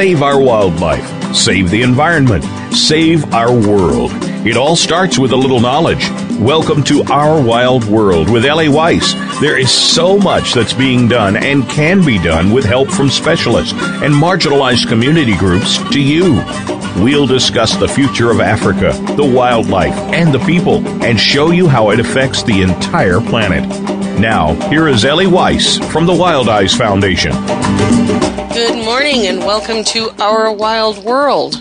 Save our wildlife, save the environment, save our world. It all starts with a little knowledge. Welcome to Our Wild World with Ellie Weiss. There is so much that's being done and can be done with help from specialists and marginalized community groups to you. We'll discuss the future of Africa, the wildlife, and the people, and show you how it affects the entire planet. Now, here is Ellie Weiss from the Wildize Foundation. Good morning and welcome to Our Wild World.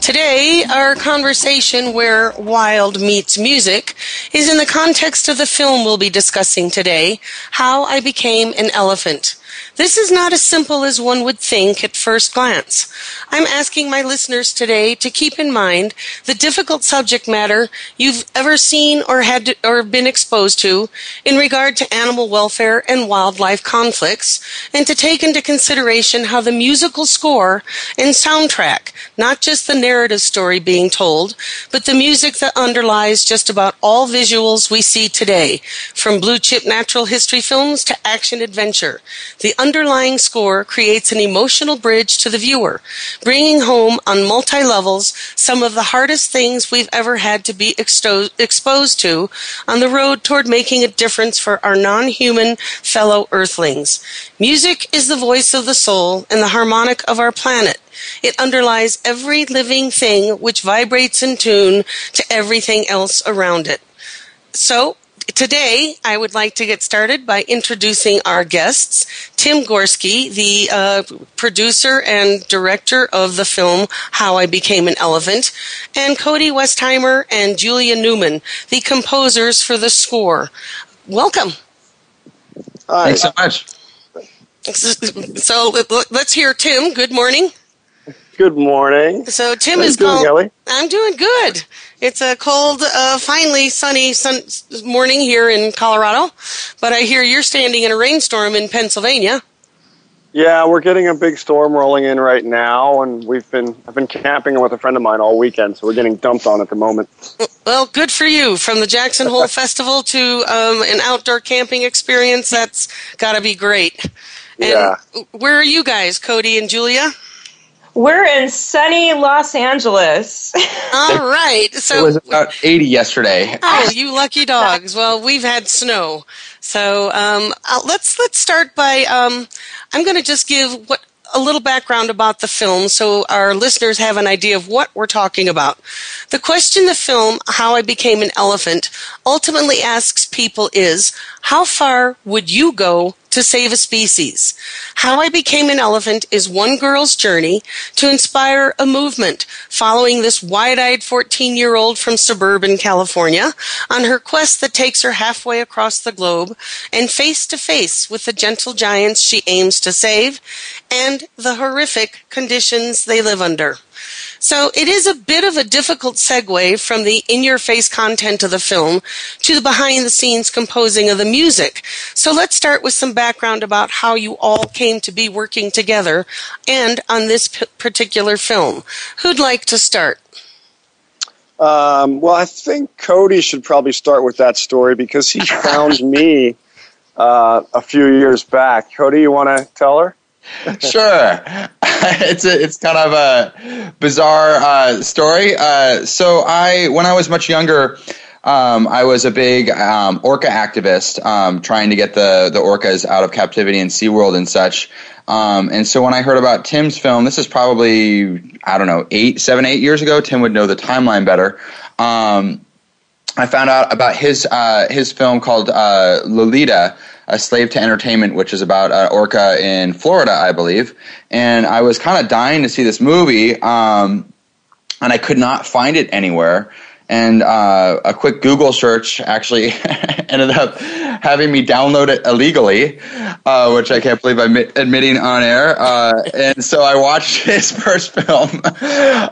Today, our conversation where wild meets music is in the context of the film we'll be discussing today, How I Became an Elephant. This is not as simple as one would think at first glance. I'm asking my listeners today to keep in mind the difficult subject matter you've ever seen or had to, or been exposed to in regard to animal welfare and wildlife conflicts, and to take into consideration how the musical score and soundtrack, not just the narrative story being told, but the music that underlies just about all visuals we see today, from blue chip natural history films to action adventure. The underlying score creates an emotional bridge to the viewer, bringing home on multi levels some of the hardest things we've ever had to be exto- exposed to on the road toward making a difference for our non human fellow earthlings. Music is the voice of the soul and the harmonic of our planet. It underlies every living thing which vibrates in tune to everything else around it. So, today I would like to get started by introducing our guests. Tim Gorski, the uh, producer and director of the film How I Became an Elephant, and Cody Westheimer and Julia Newman, the composers for the score. Welcome. Hi. Thanks so much. So let's hear Tim. Good morning. Good morning. So Tim How is you doing, called. Ellie? I'm doing good. It's a cold, uh, finally sunny sun morning here in Colorado, but I hear you're standing in a rainstorm in Pennsylvania. Yeah, we're getting a big storm rolling in right now, and we've been I've been camping with a friend of mine all weekend, so we're getting dumped on at the moment. Well, good for you. From the Jackson Hole Festival to um, an outdoor camping experience, that's got to be great. And Yeah. where are you guys, Cody and Julia? We're in sunny Los Angeles. All right. So it was about 80 yesterday. Oh, you lucky dogs! Well, we've had snow, so um, uh, let's let's start by. Um, I'm going to just give what a little background about the film, so our listeners have an idea of what we're talking about. The question the film "How I Became an Elephant" ultimately asks people is, how far would you go to save a species? How I Became an Elephant is one girl's journey to inspire a movement following this wide eyed 14 year old from suburban California on her quest that takes her halfway across the globe and face to face with the gentle giants she aims to save and the horrific conditions they live under. So it is a bit of a difficult segue from the in your face content of the film to the behind the scenes composing of the music. So let's start with some background about how you all came to be working together and on this p- particular film. Who'd like to start? Um, well, I think Cody should probably start with that story because he found me uh, a few years back. Cody, you want to tell her? sure. it's a, it's kind of a bizarre uh, story. Uh, so I, when I was much younger, um, I was a big um, orca activist, um, trying to get the the orcas out of captivity in SeaWorld and such. Um, and so when I heard about Tim's film, this is probably I don't know eight, seven, eight years ago. Tim would know the timeline better. Um, I found out about his uh, his film called uh, Lolita, a slave to entertainment, which is about an orca in Florida, I believe. And I was kind of dying to see this movie, um, and I could not find it anywhere and uh, a quick Google search actually ended up having me download it illegally, uh, which I can't believe I'm admitting on air. Uh, and so I watched his first film,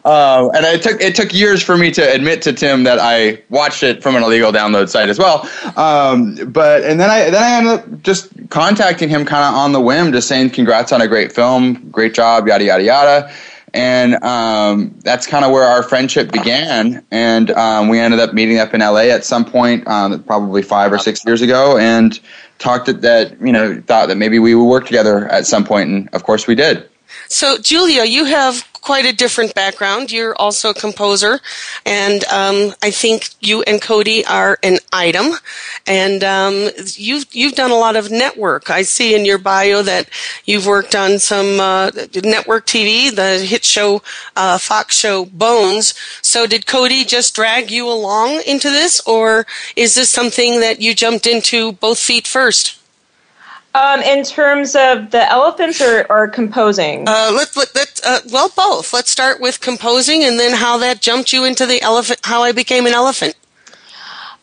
um, and it took it took years for me to admit to Tim that I watched it from an illegal download site as well. Um, but and then I then I ended up just contacting him kind of on the whim, just saying congrats on a great film, great job, yada yada yada and um, that's kind of where our friendship began. And um, we ended up meeting up in LA at some point, um, probably five or six years ago, and talked that you know thought that maybe we would work together at some point, and of course we did. So, Julia, you have quite a different background. You're also a composer, and um, I think you and Cody are an item. And um, you've you've done a lot of network. I see in your bio that you've worked on some uh, network TV, the hit show uh, Fox show Bones. So, did Cody just drag you along into this, or is this something that you jumped into both feet first? Um, in terms of the elephants or, or composing? Uh, let, let, let uh, well, both. Let's start with composing and then how that jumped you into the elephant, how I became an elephant.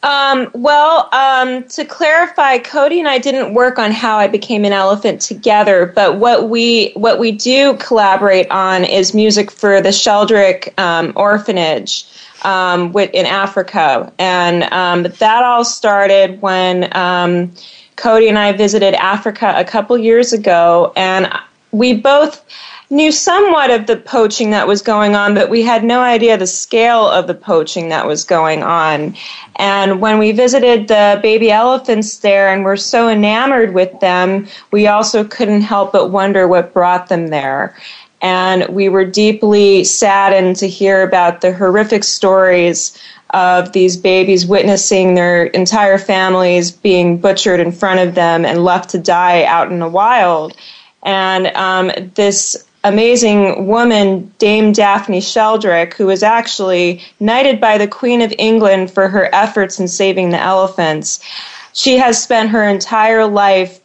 Um, well, um, to clarify, Cody and I didn't work on how I became an elephant together, but what we what we do collaborate on is music for the Sheldrick um, Orphanage um, in Africa, and um, that all started when um, Cody and I visited Africa a couple years ago, and we both knew somewhat of the poaching that was going on, but we had no idea the scale of the poaching that was going on. And when we visited the baby elephants there and were so enamored with them, we also couldn't help but wonder what brought them there. And we were deeply saddened to hear about the horrific stories of these babies witnessing their entire families being butchered in front of them and left to die out in the wild. And um, this amazing woman, Dame Daphne Sheldrick, who was actually knighted by the Queen of England for her efforts in saving the elephants, she has spent her entire life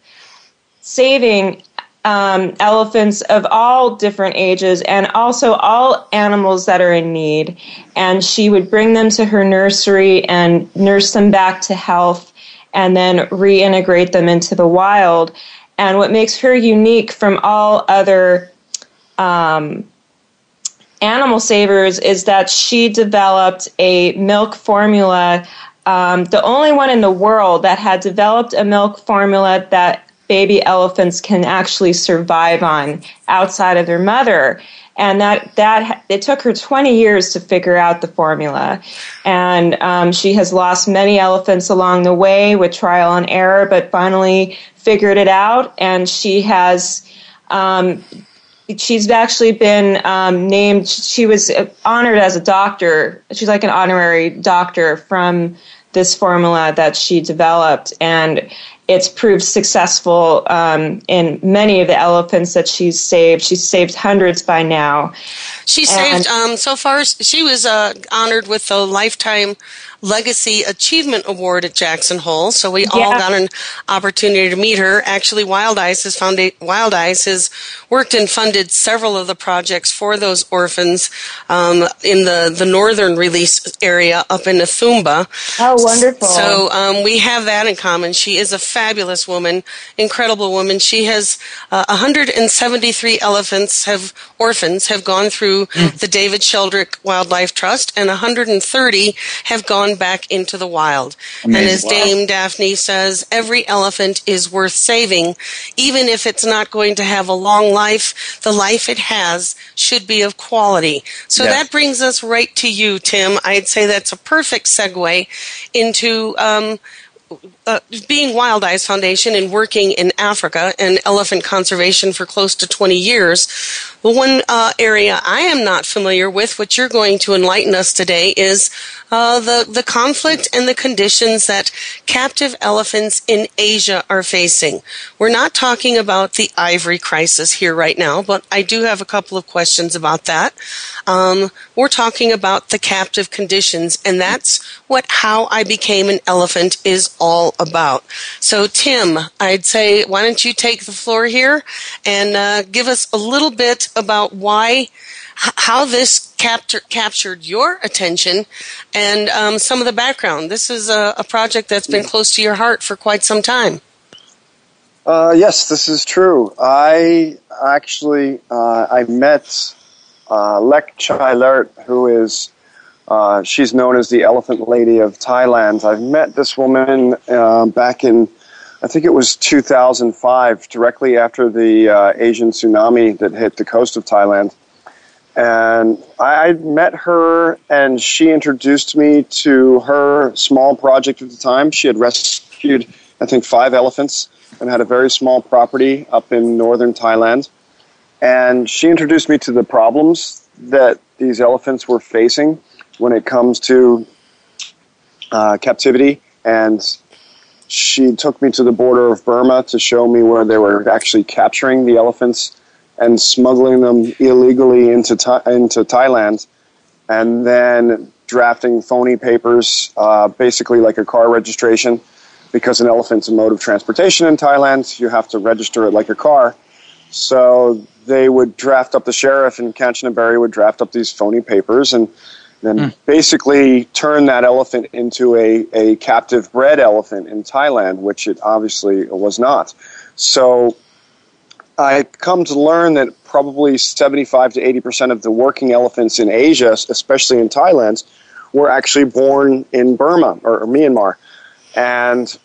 saving um, elephants of all different ages and also all animals that are in need. And she would bring them to her nursery and nurse them back to health and then reintegrate them into the wild. And what makes her unique from all other um, animal savers is that she developed a milk formula. Um, the only one in the world that had developed a milk formula that baby elephants can actually survive on outside of their mother. And that that it took her 20 years to figure out the formula. And um, she has lost many elephants along the way with trial and error but finally figured it out. And she has um, she's actually been um, named she was honored as a doctor. She's like an honorary doctor from this formula that she developed. And it's proved successful um, in many of the elephants that she's saved. She's saved hundreds by now. She saved um, so far. She was uh, honored with the lifetime Legacy Achievement Award at Jackson Hole. So we yeah. all got an opportunity to meet her. Actually, Wildize has found Wildize has worked and funded several of the projects for those orphans um, in the the northern release area up in Ithumba. Oh, wonderful! So um, we have that in common. She is a fabulous woman, incredible woman. She has uh, 173 elephants have orphans have gone through mm. the David Sheldrick Wildlife Trust, and 130 have gone back into the wild. Amazing. And as Dame Daphne says, every elephant is worth saving, even if it's not going to have a long life. The life it has should be of quality. So yes. that brings us right to you, Tim. I'd say that's a perfect segue into um, uh, being Wildize Foundation and working in Africa and elephant conservation for close to 20 years, well, one uh, area I am not familiar with, which you're going to enlighten us today, is uh, the the conflict and the conditions that captive elephants in Asia are facing. We're not talking about the ivory crisis here right now, but I do have a couple of questions about that. Um, we're talking about the captive conditions, and that's what How I Became an Elephant is all about. So, Tim, I'd say, why don't you take the floor here and uh, give us a little bit about why how this capture, captured your attention and um, some of the background. This is a, a, project that's been close to your heart for quite some time. Uh, yes, this is true. I actually uh, I met uh, Lek Chailert, who is uh, she's known as the Elephant Lady of Thailand. I've met this woman uh, back in I think it was 2005, directly after the uh, Asian tsunami that hit the coast of Thailand. And I met her, and she introduced me to her small project at the time. She had rescued, I think, five elephants and had a very small property up in northern Thailand. And she introduced me to the problems that these elephants were facing when it comes to uh, captivity. And she took me to the border of Burma to show me where they were actually capturing the elephants and smuggling them illegally into into Thailand, and then drafting phony papers, uh, basically like a car registration, because an elephant's a mode of transportation in Thailand. You have to register it like a car. So they would draft up the sheriff, and Kanchanaburi would draft up these phony papers, and then mm. basically turn that elephant into a, a captive bred elephant in Thailand, which it obviously was not. So I come to learn that probably 75 to 80 percent of the working elephants in Asia, especially in Thailand, were actually born in Burma or, or Myanmar and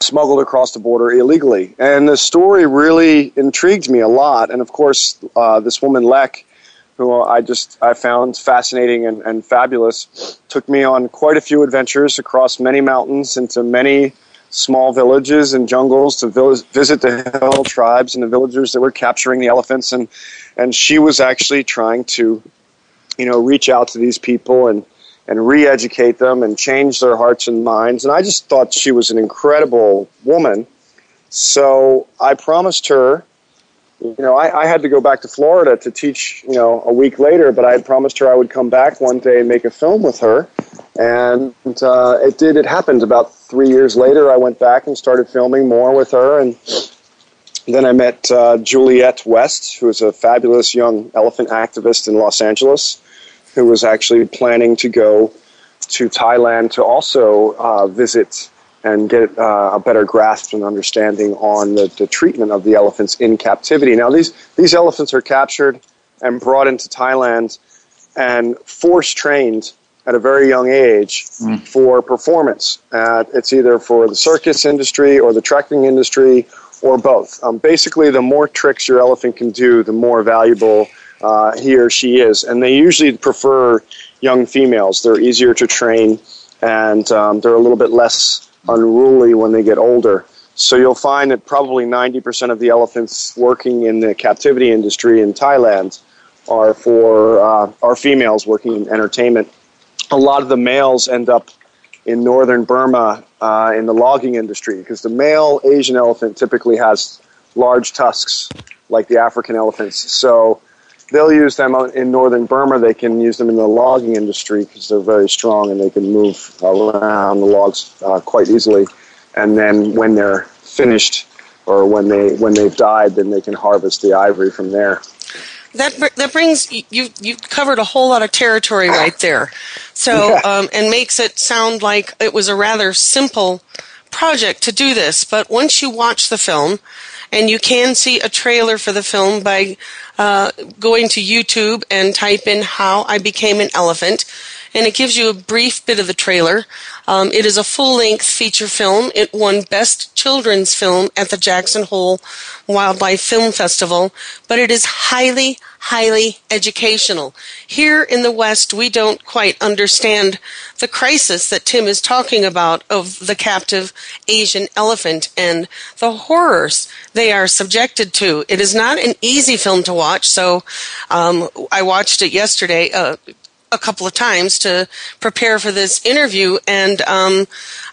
smuggled across the border illegally. And the story really intrigued me a lot. And of course, uh, this woman Lek, who I just I found fascinating and, and fabulous, took me on quite a few adventures across many mountains into many small villages and jungles to visit the hill tribes and the villagers that were capturing the elephants. And and she was actually trying to you know reach out to these people and and re-educate them and change their hearts and minds. And I just thought she was an incredible woman. So I promised her you know I, I had to go back to Florida to teach you know a week later but I had promised her I would come back one day and make a film with her and uh, it did it happened about three years later, I went back and started filming more with her. And then I met uh, Juliette West, who is a fabulous young elephant activist in Los Angeles, who was actually planning to go to Thailand to also uh, visit and get uh, a better grasp and understanding on the, the treatment of the elephants in captivity. Now, these, these elephants are captured and brought into Thailand and force trained at a very young age mm. for performance. Uh, it's either for the circus industry or the trekking industry or both. Um, basically, the more tricks your elephant can do, the more valuable uh, he or she is. And they usually prefer young females. They're easier to train and um, they're a little bit less unruly when they get older. So you'll find that probably 90% of the elephants working in the captivity industry in Thailand are for uh, are females working in entertainment a lot of the males end up in northern Burma uh, in the logging industry because the male Asian elephant typically has large tusks like the African elephants. So they'll use them in northern Burma. They can use them in the logging industry because they're very strong and they can move around the logs uh, quite easily. And then when they're finished or when they when they've died, then they can harvest the ivory from there that that brings you you covered a whole lot of territory right there. So yeah. um, and makes it sound like it was a rather simple project to do this. But once you watch the film, and you can see a trailer for the film by uh, going to YouTube and type in "How I Became an Elephant." And it gives you a brief bit of the trailer. Um, it is a full length feature film. It won Best Children's Film at the Jackson Hole Wildlife Film Festival, but it is highly, highly educational. Here in the West, we don't quite understand the crisis that Tim is talking about of the captive Asian elephant and the horrors they are subjected to. It is not an easy film to watch, so um, I watched it yesterday. Uh, a couple of times to prepare for this interview, and um,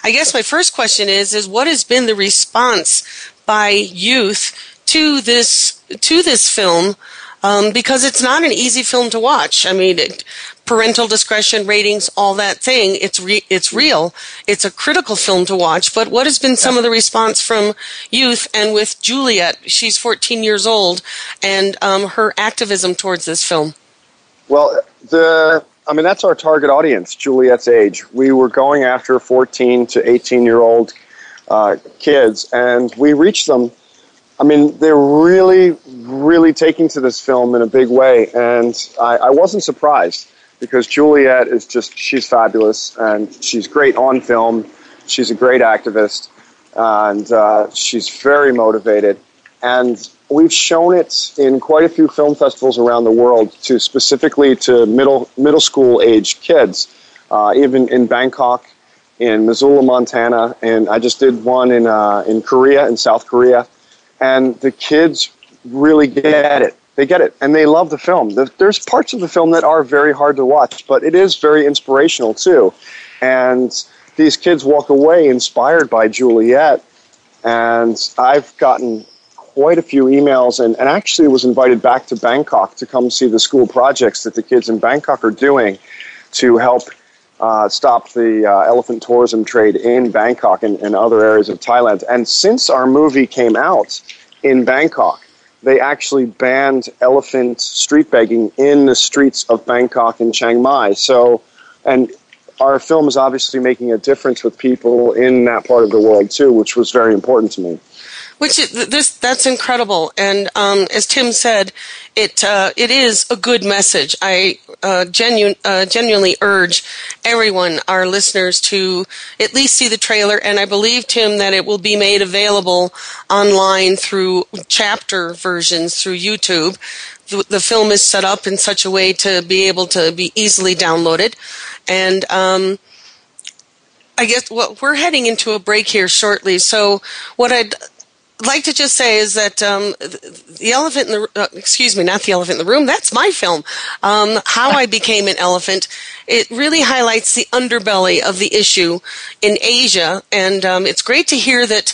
I guess my first question is: is what has been the response by youth to this to this film? Um, because it's not an easy film to watch. I mean, it, parental discretion ratings, all that thing. It's re- it's real. It's a critical film to watch. But what has been some of the response from youth and with Juliet? She's 14 years old, and um, her activism towards this film. Well, the I mean that's our target audience, Juliet's age. We were going after 14 to 18 year old uh, kids, and we reached them. I mean, they're really, really taking to this film in a big way, and I, I wasn't surprised because Juliet is just, she's fabulous and she's great on film. She's a great activist and uh, she's very motivated. And we've shown it in quite a few film festivals around the world to specifically to middle, middle school age kids, uh, even in Bangkok, in Missoula, Montana, and I just did one in, uh, in Korea, in South Korea. And the kids really get it they get it and they love the film. There's parts of the film that are very hard to watch, but it is very inspirational too. And these kids walk away inspired by Juliet. And I've gotten quite a few emails and, and actually was invited back to Bangkok to come see the school projects that the kids in Bangkok are doing to help uh, stop the uh, elephant tourism trade in Bangkok and, and other areas of Thailand. And since our movie came out in Bangkok, they actually banned elephant street begging in the streets of Bangkok and Chiang Mai. So, and our film is obviously making a difference with people in that part of the world too, which was very important to me. Which this that's incredible, and um, as Tim said, it uh, it is a good message. I uh, genu- uh, genuinely urge everyone, our listeners, to at least see the trailer. And I believe Tim that it will be made available online through chapter versions through YouTube. The, the film is set up in such a way to be able to be easily downloaded, and um, I guess well, we're heading into a break here shortly. So what I'd like to just say is that um, the elephant in the uh, excuse me, not the elephant in the room. That's my film. Um, How I became an elephant. It really highlights the underbelly of the issue in Asia, and um, it's great to hear that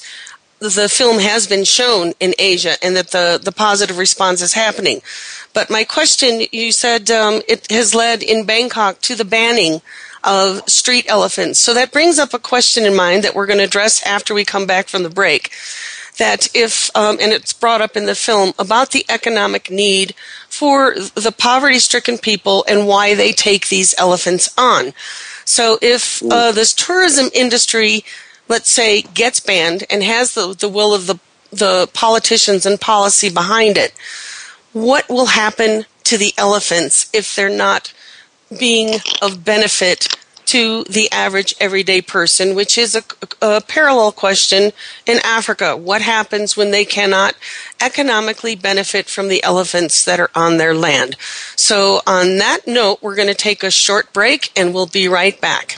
the film has been shown in Asia and that the the positive response is happening. But my question, you said um, it has led in Bangkok to the banning of street elephants. So that brings up a question in mind that we're going to address after we come back from the break that if, um, and it's brought up in the film, about the economic need for the poverty stricken people and why they take these elephants on. So if uh, this tourism industry, let's say, gets banned and has the, the will of the, the politicians and policy behind it, what will happen to the elephants if they're not being of benefit to the average everyday person, which is a, a, parallel question in Africa. What happens when they cannot economically benefit from the elephants that are on their land? So, on that note, we're going to take a short break and we'll be right back.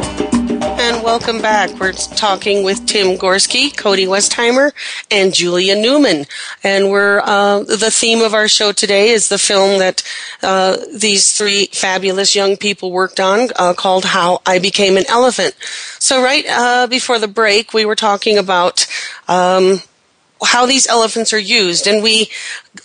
Welcome back. We're talking with Tim Gorski, Cody Westheimer, and Julia Newman. And we're uh, the theme of our show today is the film that uh, these three fabulous young people worked on uh, called "How I Became an Elephant." So right uh, before the break, we were talking about. Um, how these elephants are used. And we,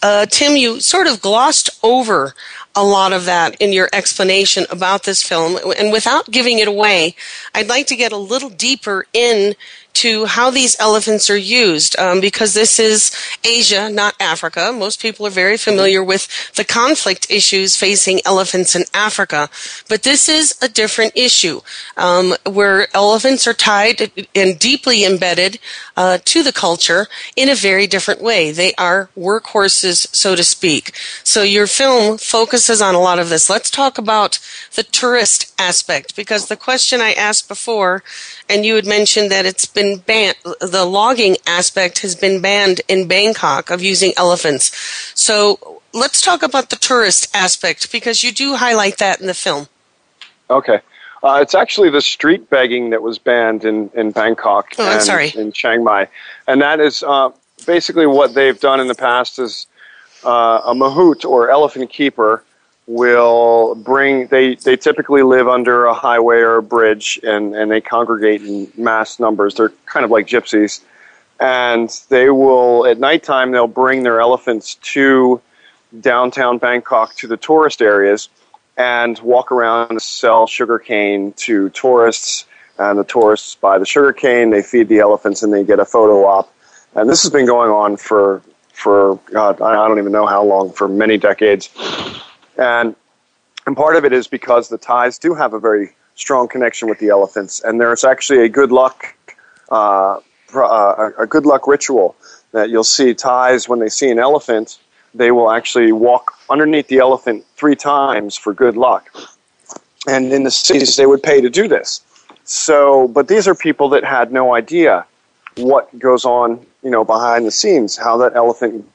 uh, Tim, you sort of glossed over a lot of that in your explanation about this film. And without giving it away, I'd like to get a little deeper in to how these elephants are used um, because this is Asia, not Africa. Most people are very familiar with the conflict issues facing elephants in Africa, but this is a different issue um, where elephants are tied and deeply embedded uh, to the culture in a very different way. They are workhorses, so to speak. So your film focuses on a lot of this. Let's talk about the tourist aspect because the question I asked before, and you had mentioned that it's been been banned, the logging aspect has been banned in Bangkok of using elephants. So let's talk about the tourist aspect because you do highlight that in the film. Okay. Uh, it's actually the street begging that was banned in, in Bangkok oh, and sorry. in Chiang Mai. And that is uh, basically what they've done in the past is uh, a mahout or elephant keeper will bring they they typically live under a highway or a bridge and and they congregate in mass numbers. They're kind of like gypsies. And they will at nighttime they'll bring their elephants to downtown bangkok to the tourist areas and walk around and sell sugar cane to tourists. And the tourists buy the sugar cane they feed the elephants and they get a photo op. And this has been going on for for god i don't even know how long for many decades and and part of it is because the Thais do have a very strong connection with the elephants, and there's actually a good luck uh, uh, a good luck ritual that you'll see Thais when they see an elephant, they will actually walk underneath the elephant three times for good luck. And in the cities, they would pay to do this. So, but these are people that had no idea what goes on, you know, behind the scenes, how that elephant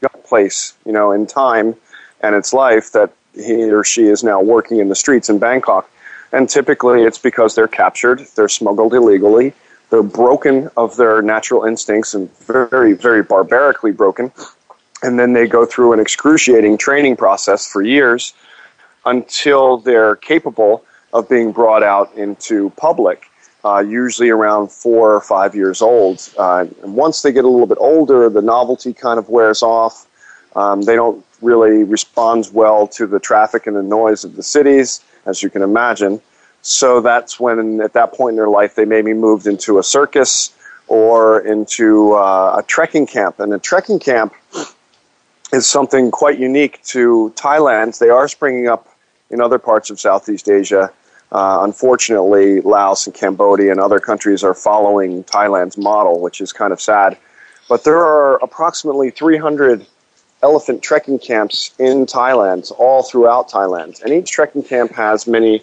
got place, you know, in time and its life that he or she is now working in the streets in Bangkok. And typically it's because they're captured, they're smuggled illegally, they're broken of their natural instincts and very, very barbarically broken. And then they go through an excruciating training process for years until they're capable of being brought out into public, uh, usually around four or five years old. Uh, and once they get a little bit older, the novelty kind of wears off. Um, they don't really responds well to the traffic and the noise of the cities, as you can imagine. So that's when, at that point in their life, they may be moved into a circus or into uh, a trekking camp. And a trekking camp is something quite unique to Thailand. They are springing up in other parts of Southeast Asia. Uh, unfortunately, Laos and Cambodia and other countries are following Thailand's model, which is kind of sad. But there are approximately 300 elephant trekking camps in Thailand, all throughout Thailand. And each trekking camp has many,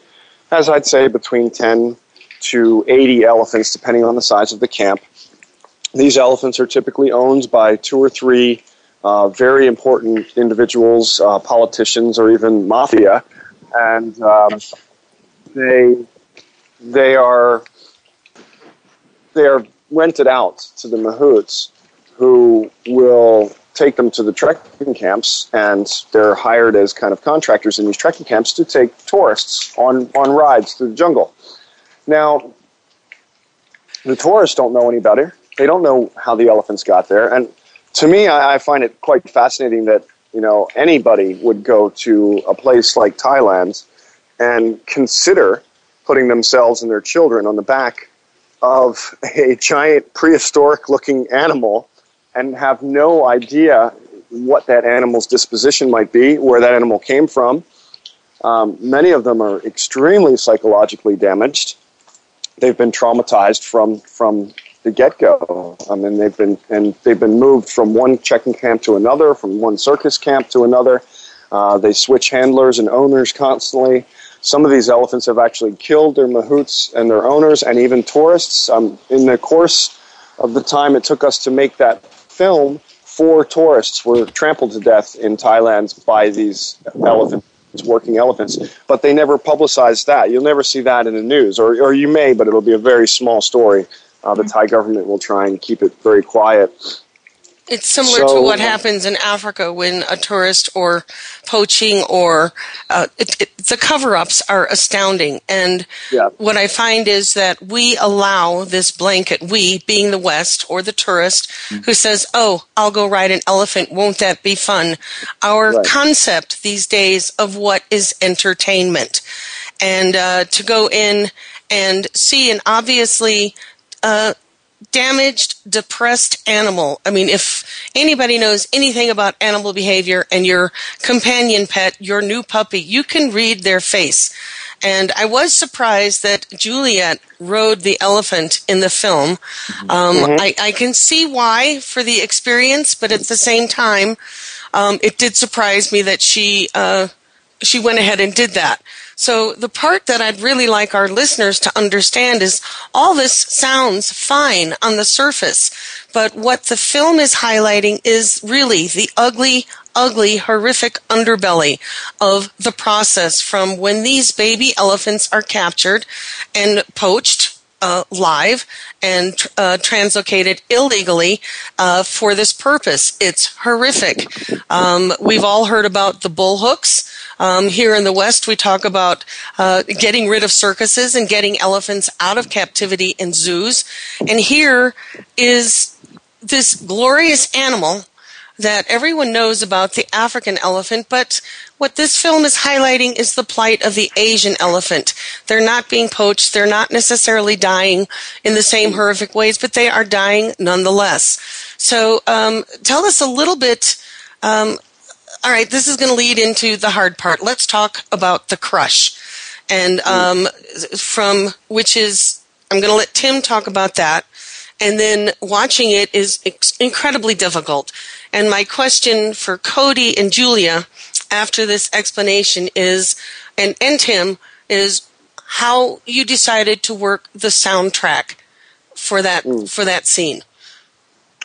as I'd say, between 10 to 80 elephants, depending on the size of the camp. These elephants are typically owned by two or three uh, very important individuals, uh, politicians, or even mafia, and um, they they are they are rented out to the mahouts, who will take them to the trekking camps, and they're hired as kind of contractors in these trekking camps to take tourists on on rides through the jungle. Now, the tourists don't know any better. They don't know how the elephants got there, and to me, I, I find it quite fascinating that you know anybody would go to a place like Thailand and consider putting themselves and their children on the back of a giant prehistoric looking animal and have no idea what that animal's disposition might be, where that animal came from. Um, many of them are extremely psychologically damaged. They've been traumatized from from the get go. I mean, they've been and they've been moved from one trekking camp to another, from one circus camp to another. Uh, they switch handlers and owners constantly. Some of these elephants have actually killed their mahouts and their owners, and even tourists. Um, in the course of the time it took us to make that film, four tourists were trampled to death in Thailand by these elephants working elephants, but they never publicized that. You'll never see that in the news, or, or you may, but it'll be a very small story. Uh, the Thai government will try and keep it very quiet. It's similar so, to what happens in Africa when a tourist or poaching or uh, it, it, the cover-ups are astounding. And yeah. what I find is that we allow this blanket, we being the West or the tourist mm-hmm. who says, "Oh, I'll go ride an elephant. Won't that be fun?" Our right. concept these days of what is entertainment, and uh, to go in and see and obviously. Uh, damaged, depressed animal. I mean, if anybody knows anything about animal behavior and your companion pet, your new puppy, you can read their face. And I was surprised that Juliet rode the elephant in the film. Um, mm-hmm. I, I, can see why for the experience, but at the same time, um, it did surprise me that she uh, she went ahead and did that. So the part that I'd really like our listeners to understand is all this sounds fine on the surface, but what the film is highlighting is really the ugly, ugly, horrific underbelly of the process from when these baby elephants are captured and poached uh, live and uh, translocated illegally uh, for this purpose. It's horrific. Um, we've all heard about the bull hooks. Um, here in the West, we talk about uh, getting rid of circuses and getting elephants out of captivity in zoos. And here is this glorious animal that everyone knows about the African elephant, but what this film is highlighting is the plight of the Asian elephant. They're not being poached, they're not necessarily dying in the same horrific ways, but they are dying nonetheless. So um, tell us a little bit. Um, all right, this is going to lead into the hard part. Let's talk about the crush, and um, from which is I'm going to let Tim talk about that, and then watching it is incredibly difficult. And my question for Cody and Julia after this explanation is, and, and Tim, is how you decided to work the soundtrack for that mm. for that scene.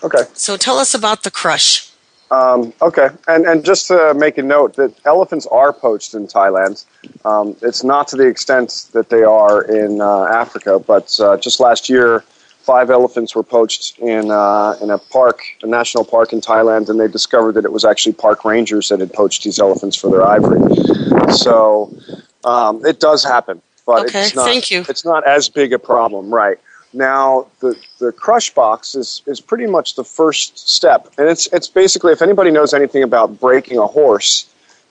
Okay. So tell us about the crush. Um, okay, and and just to make a note that elephants are poached in Thailand. Um, it's not to the extent that they are in uh, Africa, but uh, just last year, five elephants were poached in uh, in a park, a national park in Thailand, and they discovered that it was actually park rangers that had poached these elephants for their ivory. So um, it does happen, but okay, it's not. Thank you. It's not as big a problem, right? Now the the crush box is is pretty much the first step, and it's it's basically if anybody knows anything about breaking a horse.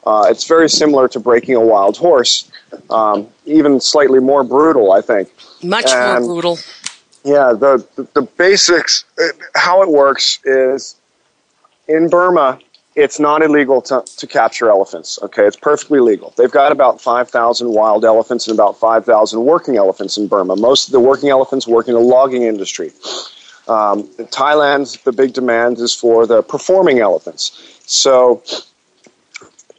Uh, it's very similar to breaking a wild horse, um, even slightly more brutal, I think. Much And- more brutal. Yeah, the, the, the basics, uh, how it works is in Burma, it's not illegal to, to capture elephants. Okay, it's perfectly legal. They've got about 5,000 wild elephants and about 5,000 working elephants in Burma. Most of the working elephants work in the logging industry. Um, Thailand, the big demand is for the performing elephants. So,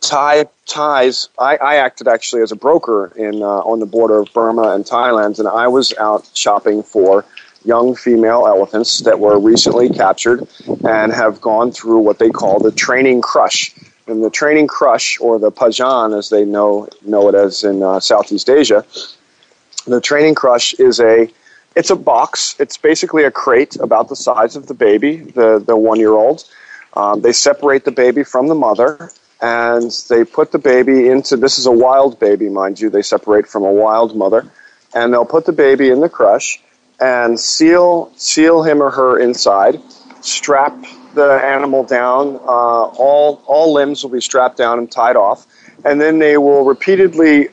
Thai Thais, I, I acted actually as a broker in uh, on the border of Burma and Thailand, and I was out shopping for young female elephants that were recently captured and have gone through what they call the training crush. And the training crush, or the phajaan, as they know know it as in uh, Southeast Asia, the training crush is a it's a box. It's basically a crate about the size of the baby, the the one year old. Um, they separate the baby from the mother, and they put the baby into. This is a wild baby, mind you. They separate from a wild mother, and they'll put the baby in the crush and seal seal him or her inside. Strap the animal down. Uh, all all limbs will be strapped down and tied off, and then they will repeatedly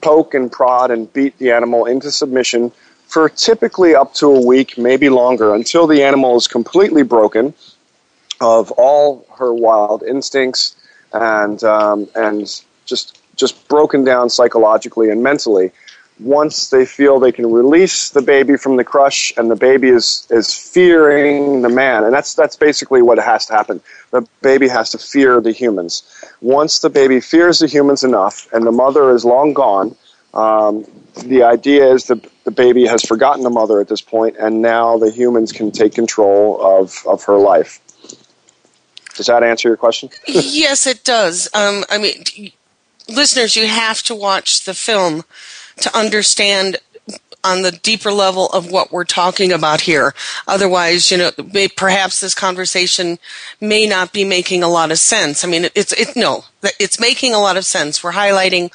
poke and prod and beat the animal into submission for typically up to a week, maybe longer, until the animal is completely broken of all her wild instincts and um, and just just broken down psychologically and mentally. Once they feel they can release the baby from the crush, and the baby is is fearing the man, and that's that's basically what has to happen. The baby has to fear the humans. Once the baby fears the humans enough, and the mother is long gone, um, the idea is that the baby has forgotten the mother at this point, and now the humans can take control of of her life. Does that answer your question? yes, it does. Um, I mean, listeners, you have to watch the film to understand on the deeper level of what we're talking about here. Otherwise, you know, may, perhaps this conversation may not be making a lot of sense. I mean, it, it's it no, it's making a lot of sense. We're highlighting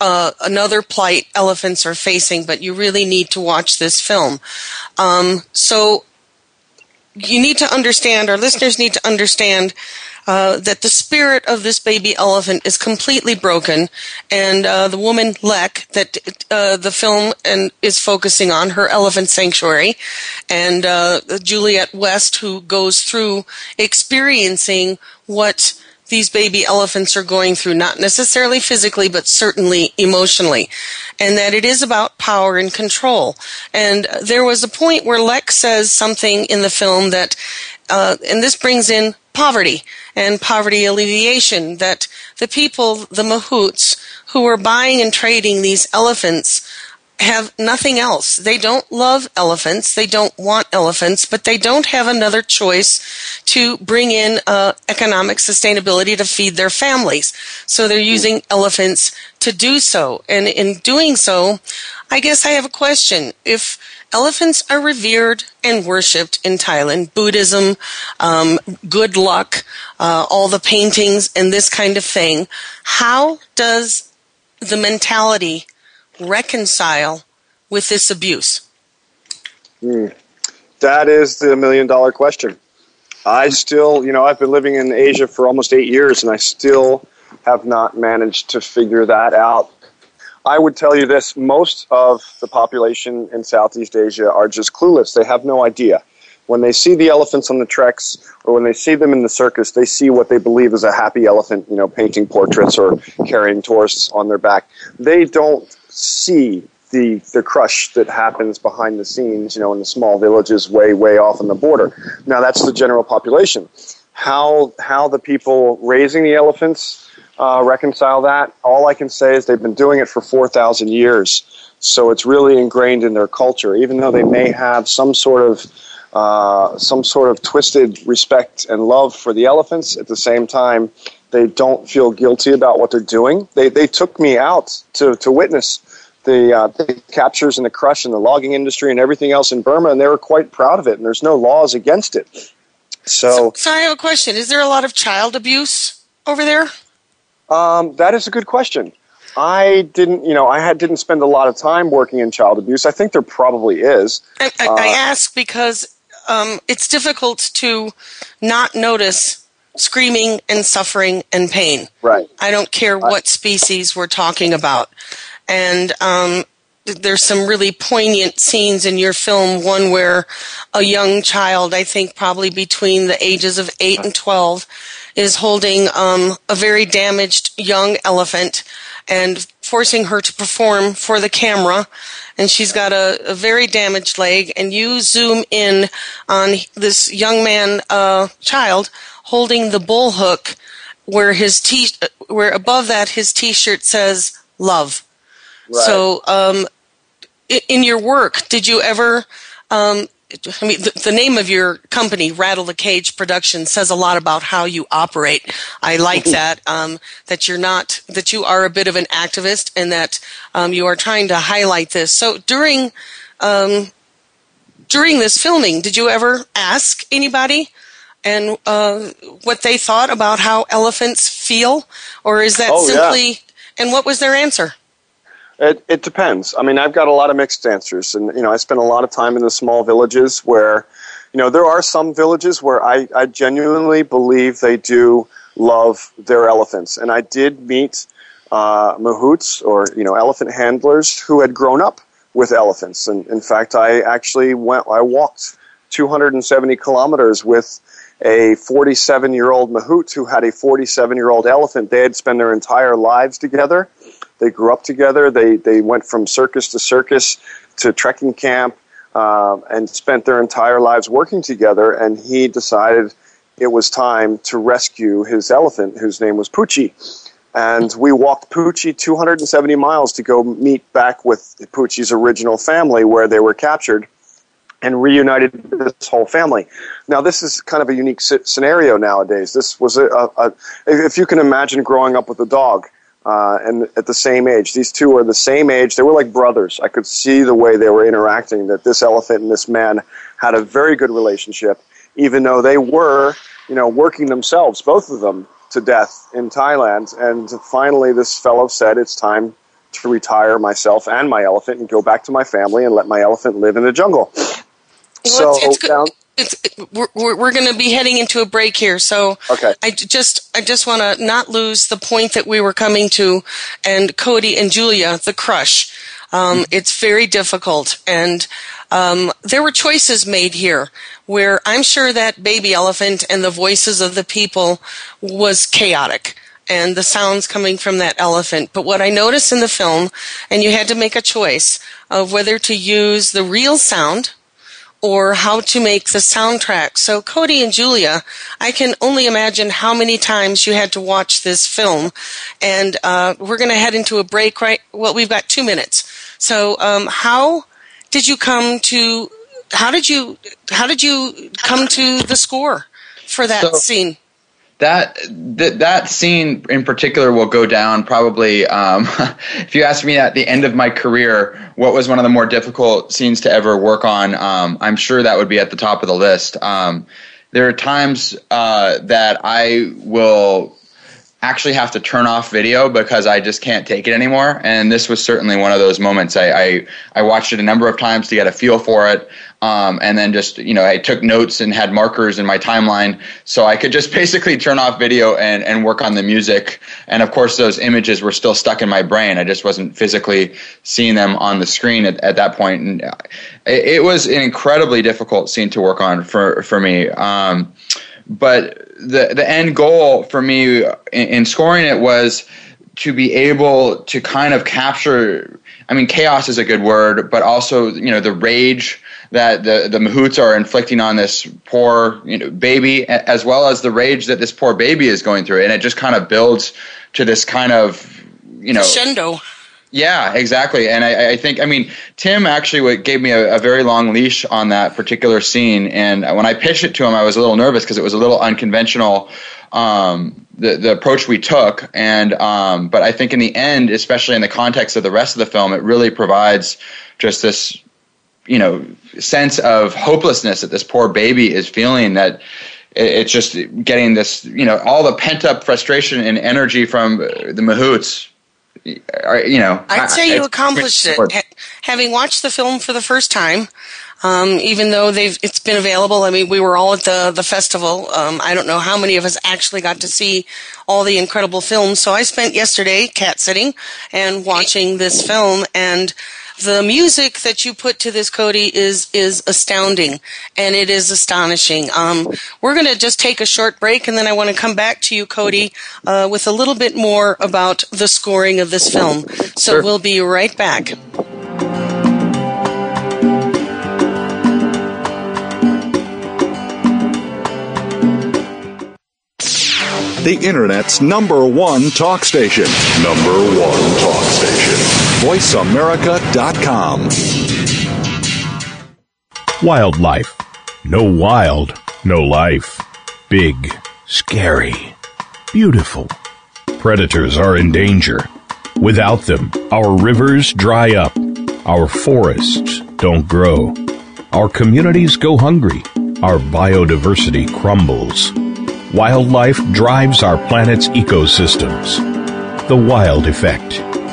uh, another plight elephants are facing, but you really need to watch this film. Um, so you need to understand, our listeners need to understand uh, that the spirit of this baby elephant is completely broken, and uh, the woman Lek that uh, the film and is focusing on her elephant sanctuary, and uh, Juliet West who goes through experiencing what these baby elephants are going through, not necessarily physically, but certainly emotionally, and that it is about power and control. And there was a point where Lek says something in the film that, uh, and this brings in poverty and poverty alleviation, that the people, the mahouts, who are buying and trading these elephants have nothing else. They don't love elephants. They don't want elephants, but they don't have another choice to bring in uh, economic sustainability to feed their families. So they're using elephants to do so. And in doing so, I guess I have a question. If elephants are revered and worshipped in Thailand, Buddhism, um, good luck, uh, all the paintings and this kind of thing, how does the mentality reconcile with this abuse? Hmm. That is the million dollar question. I still, you know, I've been living in Asia for almost eight years and I still have not managed to figure that out. I would tell you this most of the population in Southeast Asia are just clueless. They have no idea. When they see the elephants on the treks or when they see them in the circus, they see what they believe is a happy elephant, you know, painting portraits or carrying tourists on their back. They don't see the the crush that happens behind the scenes, you know, in the small villages way way off on the border. Now that's the general population. How how the people raising the elephants uh, reconcile that? All I can say is they've been doing it for four thousand years, so it's really ingrained in their culture. Even though they may have some sort of uh, some sort of twisted respect and love for the elephants, at the same time, they don't feel guilty about what they're doing. They they took me out to to witness the, uh, the captures and the crush and the logging industry and everything else in Burma, and they were quite proud of it. And there's no laws against it. So, So I have a question. Is there a lot of child abuse over there? Um, that is a good question. I didn't, you know, I had didn't spend a lot of time working in child abuse. I think there probably is. I, I, Uh, I ask because um, it's difficult to not notice screaming and suffering and pain. Right. I don't care what species we're talking about. And um, there's some really poignant scenes in your film. One where a young child, I think probably between the ages of 8 and 12, is holding um, a very damaged young elephant and forcing her to perform for the camera. And she's got a, a very damaged leg, and you zoom in on this young man, uh, child, holding the bull hook, where his t, where above that his T-shirt says "love." Right. So, um, in your work, did you ever? Um, I mean, the, the name of your company, Rattle the Cage Productions, says a lot about how you operate. I like that. Um, that you're not that you are a bit of an activist, and that um, you are trying to highlight this. So during um, during this filming, did you ever ask anybody? And uh, what they thought about how elephants feel, or is that Oh, yeah. simply? And what was their answer? It, it depends. I mean, I've got a lot of mixed answers, and you know, I spend a lot of time in the small villages where, you know, there are some villages where I, I genuinely believe they do love their elephants, and I did meet uh, mahouts or you know elephant handlers who had grown up with elephants, and in fact, I actually went, I walked 270 kilometers with a 47 year old mahout who had a 47 year old elephant. They had spent their entire lives together. They grew up together. They they went from circus to circus to trekking camp um, and spent their entire lives working together. And he decided it was time to rescue his elephant, whose name was Poochie. And we walked Poochie 270 miles to go meet back with Poochie's original family where they were captured and reunited this whole family. Now, this is kind of a unique scenario nowadays. This was a, a, a if you can imagine growing up with a dog, uh, and at the same age, these two are the same age. They were like brothers. I could see the way they were interacting. That this elephant and this man had a very good relationship, even though they were, you know, working themselves, both of them, to death in Thailand. And finally, this fellow said, "It's time." To retire myself and my elephant and go back to my family and let my elephant live in the jungle. So it's, it's, down- it's we're, we're, we're going to be heading into a break here, so Okay. I just I just want to not lose the point that we were coming to, and Cody and Julia, the crush. Um, it's very difficult, and um, there were choices made here where I'm sure that baby elephant and the voices of the people was chaotic and the sounds coming from that elephant. But what I noticed in the film, and you had to make a choice of whether to use the real sound or how to make the soundtrack. So, Cody and Julia, I can only imagine how many times you had to watch this film. And uh, we're going to head into a break, right? Well, we've got two minutes. So, um, how did you come to? How did you? How did you come to the score for that So- scene? That that scene in particular will go down probably um, if you ask me at the end of my career what was one of the more difficult scenes to ever work on um, i'm sure that would be at the top of the list um, there are times uh, that i will actually have to turn off video because I just can't take it anymore. And this was certainly one of those moments. I I, I watched it a number of times to get a feel for it, um, and then just you know I took notes and had markers in my timeline so I could just basically turn off video and and work on the music. And of course, those images were still stuck in my brain. I just wasn't physically seeing them on the screen at, at that point. And it, it was an incredibly difficult scene to work on for for me. Um, but the the end goal for me in, in scoring it was to be able to kind of capture I mean chaos is a good word but also you know the rage that the the mahouts are inflicting on this poor you know baby as well as the rage that this poor baby is going through and it just kind of builds to this kind of you know Crescendo. yeah, exactly. And I, I think, I mean, Tim actually gave me a, a very long leash on that particular scene. And when I pitched it to him, I was a little nervous because it was a little unconventional, um, the, the approach we took. And, um, but I think in the end, especially in the context of the rest of the film, it really provides just this, you know, sense of hopelessness that this poor baby is feeling that it's just getting this, you know, all the pent up frustration and energy from the mahouts are, you know, I'd say you accomplished it. Ha- having watched the film for the first time, Um, even though they've it's been available. I mean, we were all at the the festival. Um, I don't know how many of us actually got to see all the incredible films. So I spent yesterday cat sitting and watching this film and the music that you put to this, Cody, is is astounding and it is astonishing. Um, we're going to just take a short break, and then I want to come back to you, Cody, uh, with a little bit more about the scoring of this film. So sure. we'll be right back. The Internet's number one talk station. Number one talk station. VoiceAmerica.com. Wildlife. No wild, no life. Big, scary, beautiful. Predators are in danger. Without them, our rivers dry up, our forests don't grow, our communities go hungry, our biodiversity crumbles. Wildlife drives our planet's ecosystems. The wild effect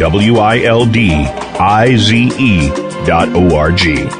W I L D I Z E dot O R G.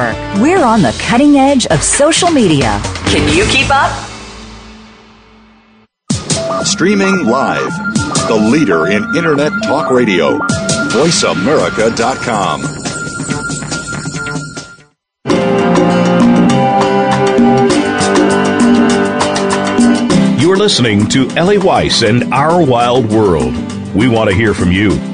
Network. We're on the cutting edge of social media. Can you keep up? Streaming live, the leader in Internet Talk Radio, VoiceAmerica.com. You're listening to Ellie Weiss and Our Wild World. We want to hear from you.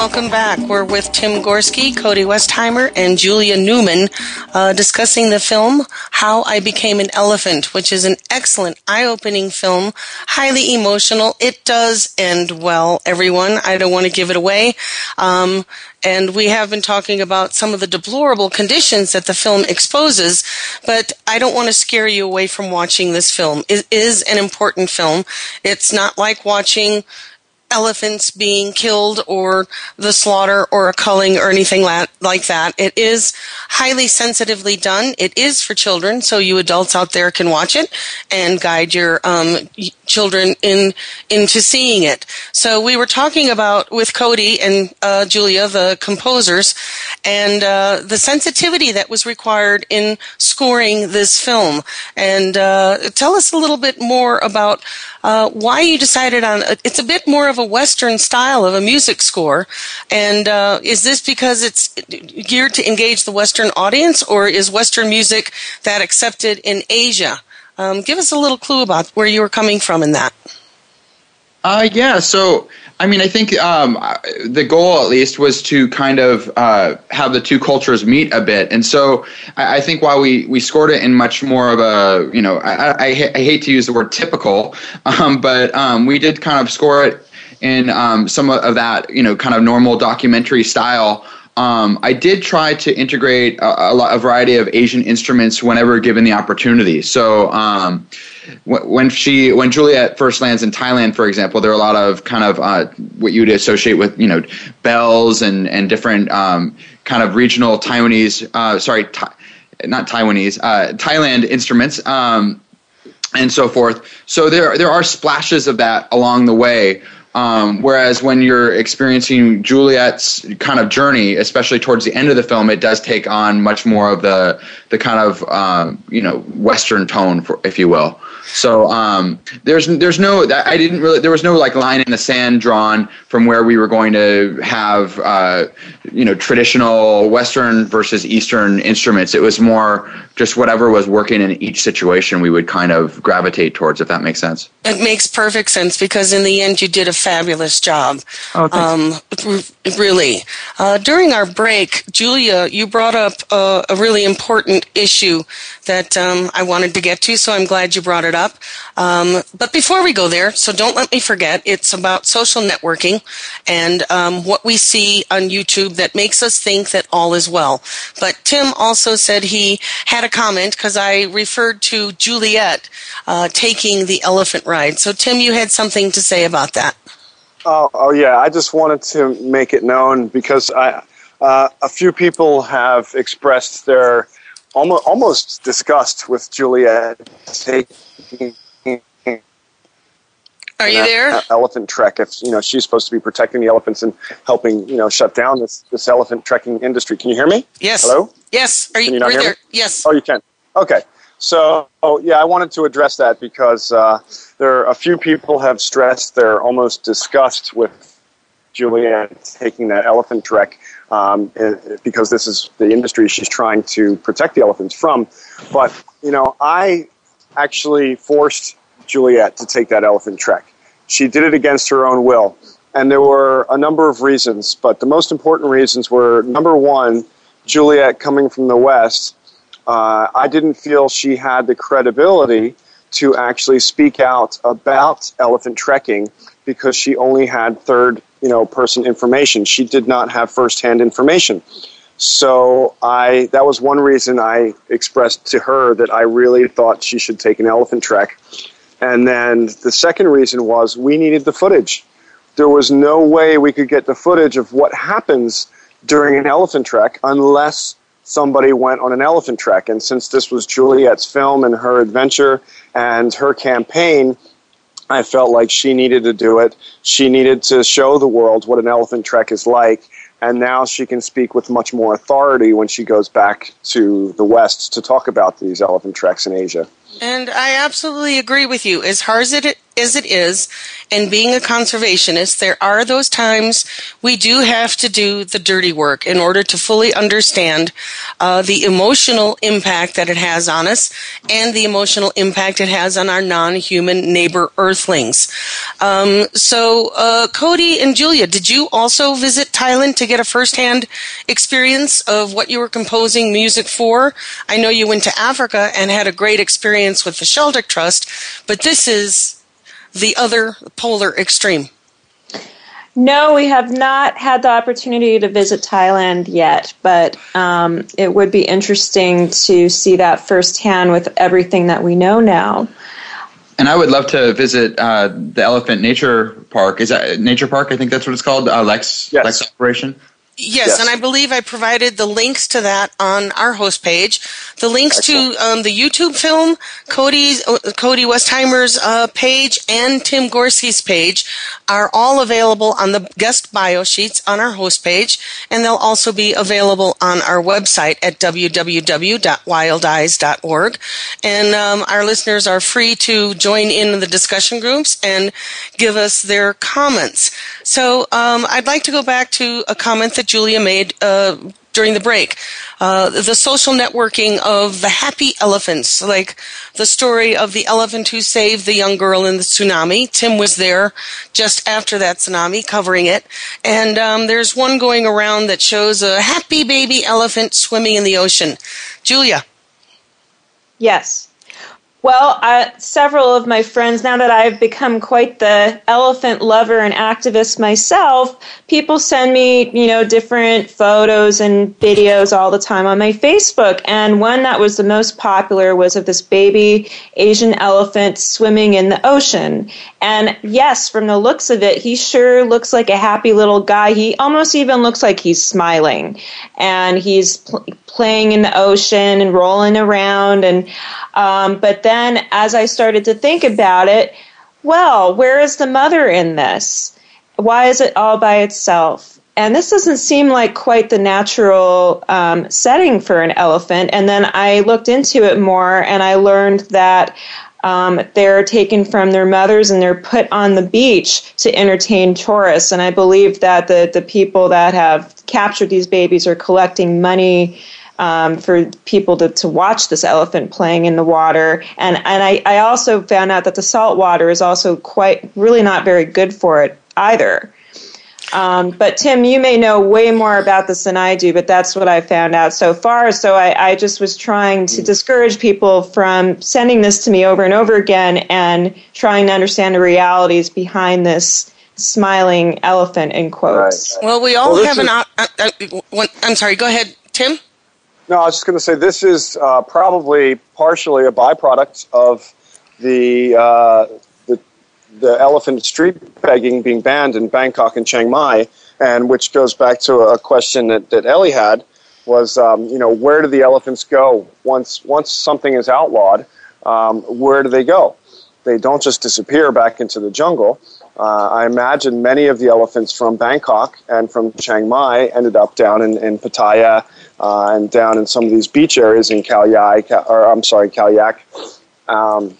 Welcome back. We're with Tim Gorski, Cody Westheimer, and Julia Newman uh, discussing the film How I Became an Elephant, which is an excellent, eye opening film, highly emotional. It does end well, everyone. I don't want to give it away. Um, and we have been talking about some of the deplorable conditions that the film exposes, but I don't want to scare you away from watching this film. It is an important film. It's not like watching elephants being killed or the slaughter or a culling or anything like that. It is highly sensitively done. It is for children, so you adults out there can watch it and guide your um, children in into seeing it. So we were talking about with Cody and uh, Julia, the composers, and uh, the sensitivity that was required in scoring this film. And uh, tell us a little bit more about uh, why you decided on it's a bit more of a Western style of a music score. And uh, is this because it's geared to engage the Western audience, or is Western music that accepted in Asia? Um, give us a little clue about where you were coming from in that. Uh, yeah, so I mean, I think um, the goal, at least, was to kind of uh, have the two cultures meet a bit, and so I, I, think while we we scored it in much more of a, you know, I, I, I hate to use the word typical, um, but um, we did kind of score it in um, some of that, you know, kind of normal documentary style. um, I did try to integrate a, a, a, variety of Asian instruments whenever given the opportunity. So um, when she when Juliet first lands in Thailand, for example, there are a lot of kind of uh, what you would associate with you know bells and and different um, kind of regional Taiwanese uh, sorry not Taiwanese uh, Thailand instruments. Um, and so forth. So there, there are splashes of that along the way. Um, whereas when you're experiencing Juliet's kind of journey, especially towards the end of the film, it does take on much more of the the kind of um, you know Western tone, for, if you will. So um, there's there's no I didn't really there was no like line in the sand drawn from where we were going to have uh, you know traditional Western versus Eastern instruments. It was more just whatever was working in each situation we would kind of gravitate towards. If that makes sense. It makes perfect sense because in the end you did a fabulous job. Oh, um, really. Uh, during our break, Julia, you brought up a, a really important issue that um, I wanted to get to, so I'm glad you brought it up. Um, but before we go there, so don't let me forget, it's about social networking and um, what we see on YouTube that makes us think that all is well. But Tim also said he had a comment because I referred to Juliet uh, taking the elephant ride. So, Tim, you had something to say about that. Oh, oh yeah. I just wanted to make it known because I, uh, a few people have expressed their almost, almost disgust with Juliet taking. Are you there? Elephant trek. If you know she's supposed to be protecting the elephants and helping you know shut down this this elephant trekking industry. Can you hear me? Yes. Hello. Yes. Are you, can you not hear there? Me? Yes. Oh, you can. Okay. So, oh yeah, I wanted to address that because uh, there are a few people have stressed their almost disgust with Juliet taking that elephant trek um, because this is the industry she's trying to protect the elephants from. But, you know, I actually forced Juliet to take that elephant trek. She did it against her own will. And there were a number of reasons, but the most important reasons were number one, Juliet coming from the West, uh, I didn't feel she had the credibility to actually speak out about elephant trekking because she only had third you know person information. She did not have firsthand information. So I that was one reason I expressed to her that I really thought she should take an elephant trek. And then the second reason was we needed the footage. There was no way we could get the footage of what happens during an elephant trek unless somebody went on an elephant trek. And since this was Juliet's film and her adventure and her campaign, I felt like she needed to do it. She needed to show the world what an elephant trek is like. And now she can speak with much more authority when she goes back to the West to talk about these elephant treks in Asia. And I absolutely agree with you. As hard as it is, and being a conservationist, there are those times we do have to do the dirty work in order to fully understand uh, the emotional impact that it has on us and the emotional impact it has on our non-human neighbor earthlings. Um, so, uh, Cody and Julia, did you also visit Thailand to get a firsthand experience of what you were composing music for? I know you went to Africa and had a great experience with the Sheldrick Trust, but this is the other polar extreme? No, we have not had the opportunity to visit Thailand yet, but um, it would be interesting to see that firsthand with everything that we know now. And I would love to visit uh, the Elephant Nature Park. Is that Nature Park? I think that's what it's called. Uh, Lex yes. Lek's Operation. Yes, yes, and I believe I provided the links to that on our host page. The links Excellent. to um, the YouTube film, Cody's uh, Cody Westheimer's uh, page, and Tim Gorski's page are all available on the guest bio sheets on our host page, and they'll also be available on our website at www.wildize.org. And um, our listeners are free to join in the discussion groups and give us their comments. So um, I'd like to go back to a comment that Julia made uh, during the break. Uh, the social networking of the happy elephants, like the story of the elephant who saved the young girl in the tsunami. Tim was there just after that tsunami covering it. And um, there's one going around that shows a happy baby elephant swimming in the ocean. Julia. Yes. Well, uh, several of my friends, now that I've become quite the elephant lover and activist myself, people send me, you know, different photos and videos all the time on my Facebook. And one that was the most popular was of this baby Asian elephant swimming in the ocean. And yes, from the looks of it, he sure looks like a happy little guy. He almost even looks like he's smiling. And he's pl- playing in the ocean and rolling around. And, um, but then as I started to think about it, well, where is the mother in this? Why is it all by itself? And this doesn't seem like quite the natural um, setting for an elephant. And then I looked into it more and I learned that um, they're taken from their mothers and they're put on the beach to entertain tourists. And I believe that the, the people that have captured these babies are collecting money um, for people to, to watch this elephant playing in the water. And, and I, I also found out that the salt water is also quite, really not very good for it either. Um, but Tim, you may know way more about this than I do, but that's what I found out so far. So I, I, just was trying to discourage people from sending this to me over and over again and trying to understand the realities behind this smiling elephant in quotes. Right. Well, we all well, have is, an. Uh, uh, I'm sorry. Go ahead, Tim. No, I was just going to say this is uh, probably partially a byproduct of the, uh, the, elephant street begging being banned in Bangkok and Chiang Mai, and which goes back to a question that, that Ellie had was um, you know where do the elephants go once once something is outlawed? Um, where do they go? They don't just disappear back into the jungle. Uh, I imagine many of the elephants from Bangkok and from Chiang Mai ended up down in, in Pattaya uh, and down in some of these beach areas in Khao Yai, or I'm sorry, Khao Lak, um,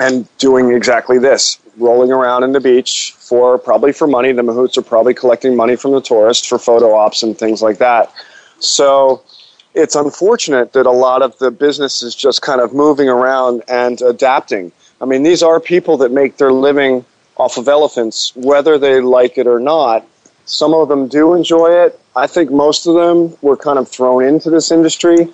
and doing exactly this, rolling around in the beach for probably for money. The mahouts are probably collecting money from the tourists for photo ops and things like that. So it's unfortunate that a lot of the business is just kind of moving around and adapting. I mean, these are people that make their living off of elephants, whether they like it or not. Some of them do enjoy it. I think most of them were kind of thrown into this industry.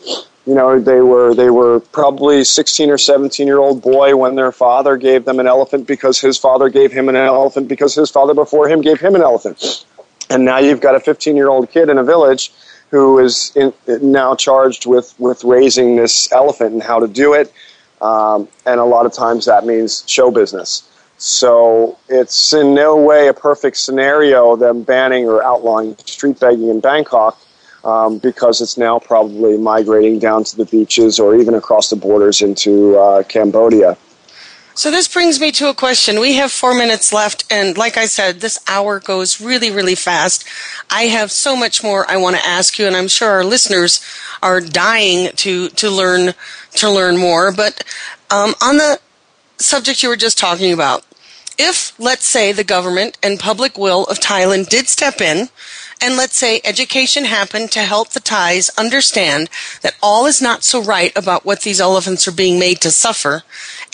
You know, they were they were probably 16 or 17 year old boy when their father gave them an elephant because his father gave him an elephant because his father before him gave him an elephant. And now you've got a 15 year old kid in a village who is in, now charged with, with raising this elephant and how to do it. Um, and a lot of times that means show business. So it's in no way a perfect scenario them banning or outlawing street begging in Bangkok um, because it's now probably migrating down to the beaches or even across the borders into uh, Cambodia. So this brings me to a question. We have four minutes left, and like I said, this hour goes really, really fast. I have so much more I want to ask you, and I'm sure our listeners are dying to to learn to learn more. But um, on the subject you were just talking about. If, let's say, the government and public will of Thailand did step in, and let's say education happened to help the Thais understand that all is not so right about what these elephants are being made to suffer,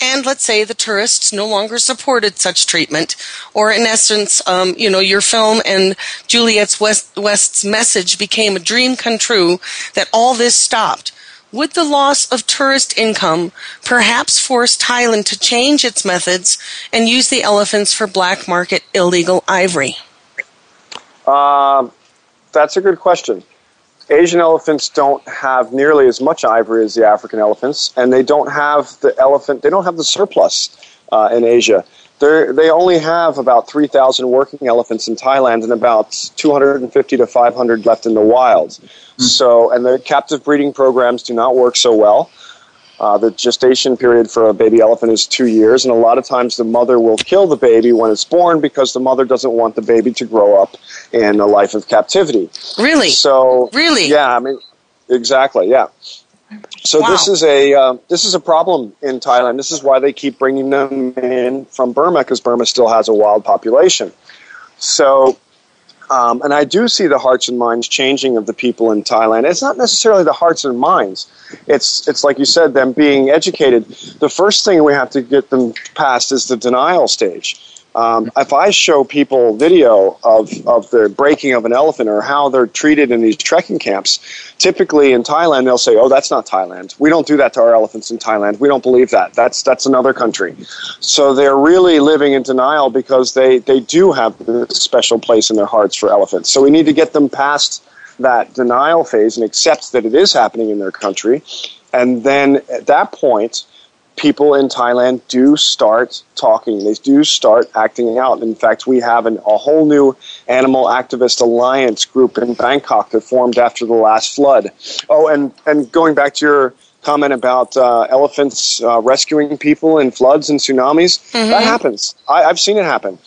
and let's say the tourists no longer supported such treatment, or in essence, um, you know, your film and Juliet's West, West's message became a dream come true, that all this stopped would the loss of tourist income perhaps force Thailand to change its methods and use the elephants for black market illegal ivory? Uh, that's a good question. Asian elephants don't have nearly as much ivory as the African elephants, and they don't have the elephant. They don't have the surplus uh, in Asia. They're, they only have about 3,000 working elephants in Thailand and about 250 to 500 left in the wild. Mm-hmm. So, and the captive breeding programs do not work so well. Uh, the gestation period for a baby elephant is two years, and a lot of times the mother will kill the baby when it's born because the mother doesn't want the baby to grow up in a life of captivity. Really? So, really? Yeah, I mean, exactly, yeah. So wow. this is a uh, this is a problem in Thailand. This is why they keep bringing them in from Burma because Burma still has a wild population. So, um, and I do see the hearts and minds changing of the people in Thailand. It's not necessarily the hearts and minds. It's it's like you said, them being educated. The first thing we have to get them past is the denial stage Um, if I show people video of, of the breaking of an elephant or how they're treated in these trekking camps, typically in Thailand they'll say, "Oh, that's not Thailand. We don't do that to our elephants in Thailand. We don't believe that. That's that's another country." So they're really living in denial because they they do have a special place in their hearts for elephants. So we need to get them past that denial phase and accept that it is happening in their country, and then at that point people in Thailand do start talking. They do start acting out. In fact, we have an, a whole new animal activist alliance group in Bangkok that formed after the last flood. Oh, and, and going back to your comment about uh, elephants uh, rescuing people in floods and tsunamis, mm-hmm. that happens. I, I've seen it happen.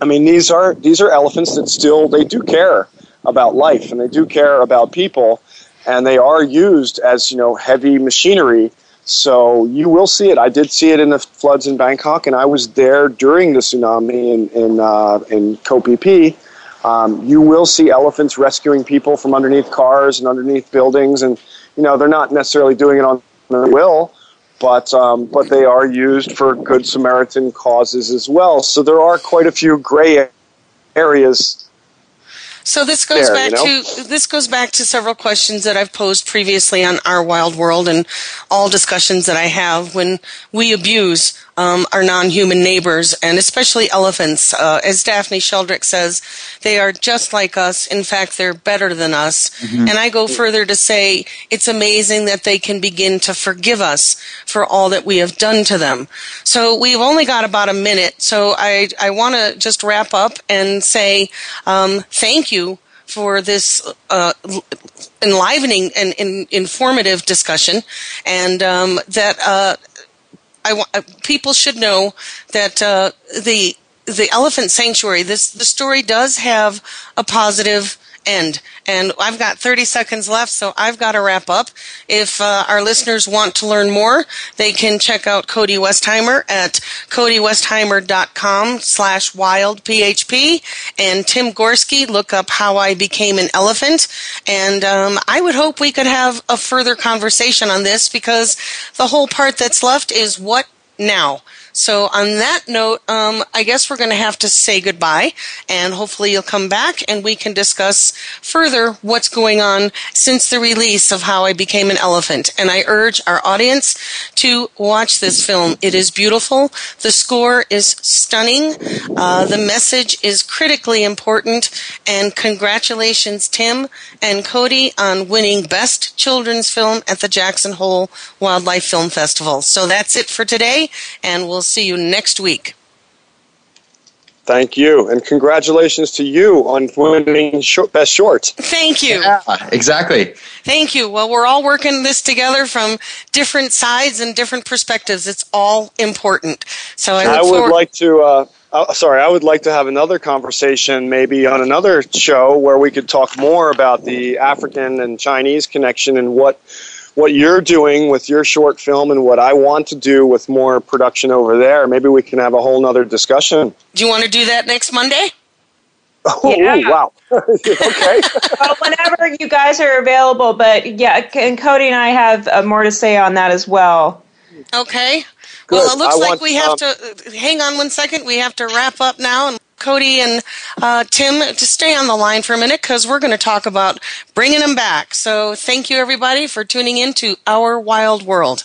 I mean, these are these are elephants that still they do care about life and they do care about people, and they are used as you know heavy machinery so you will see it. I did see it in the floods in Bangkok, and I was there during the tsunami in in uh, in Koh Phi Phi. Um, you will see elephants rescuing people from underneath cars and underneath buildings, and you know they're not necessarily doing it on their will, but um, but they are used for good Samaritan causes as well. So there are quite a few gray areas so this goes there, back you know? to this goes back to several questions that I've posed previously on our wild world and all discussions that I have when we abuse um, our non-human neighbors and especially elephants. Uh, as Daphne Sheldrick says, they are just like us. In fact, they're better than us. Mm-hmm. And I go further to say it's amazing that they can begin to forgive us for all that we have done to them. So we've only got about a minute. So I, I want to just wrap up and say um, thank you for this uh, enlivening and, and, informative discussion, and um, that uh, I uh, people should know that uh, the the elephant sanctuary. This the story does have a positive end. And I've got 30 seconds left, so I've got to wrap up. If uh, our listeners want to learn more, they can check out Cody Westheimer at codywestheimer.com slash wildphp. And Tim Gorski, look up How I Became an Elephant. And um, I would hope we could have a further conversation on this because the whole part that's left is what now? So on that note, um, I guess we're going to have to say goodbye, and hopefully you'll come back and we can discuss further what's going on since the release of How I Became an Elephant. And I urge our audience to watch this film. It is beautiful. The score is stunning. Uh, the message is critically important. And congratulations, Tim and Cody, on winning Best Children's Film at the Jackson Hole Wildlife Film Festival. So that's it for today, and we'll see you next week. Thank you, and congratulations to you on winning short, Best Short. Thank you. Yeah, exactly. Thank you. Well, we're all working this together from different sides and different perspectives. It's all important. So I, I would forward- like to. Uh, uh, sorry, I would like to have another conversation, maybe on another show, where we could talk more about the African and Chinese connection and what what you're doing with your short film and what I want to do with more production over there. Maybe we can have a whole nother discussion. Do you want to do that next Monday? Oh, yeah. wow. okay. well, whenever you guys are available, but yeah, and Cody and I have uh, more to say on that as well. Okay. Good. Well, it looks I like want, we have um, to hang on one second. We have to wrap up now. And Cody and uh, Tim to stay on the line for a minute because we're going to talk about bringing them back. So thank you, everybody, for tuning in to Our Wild World.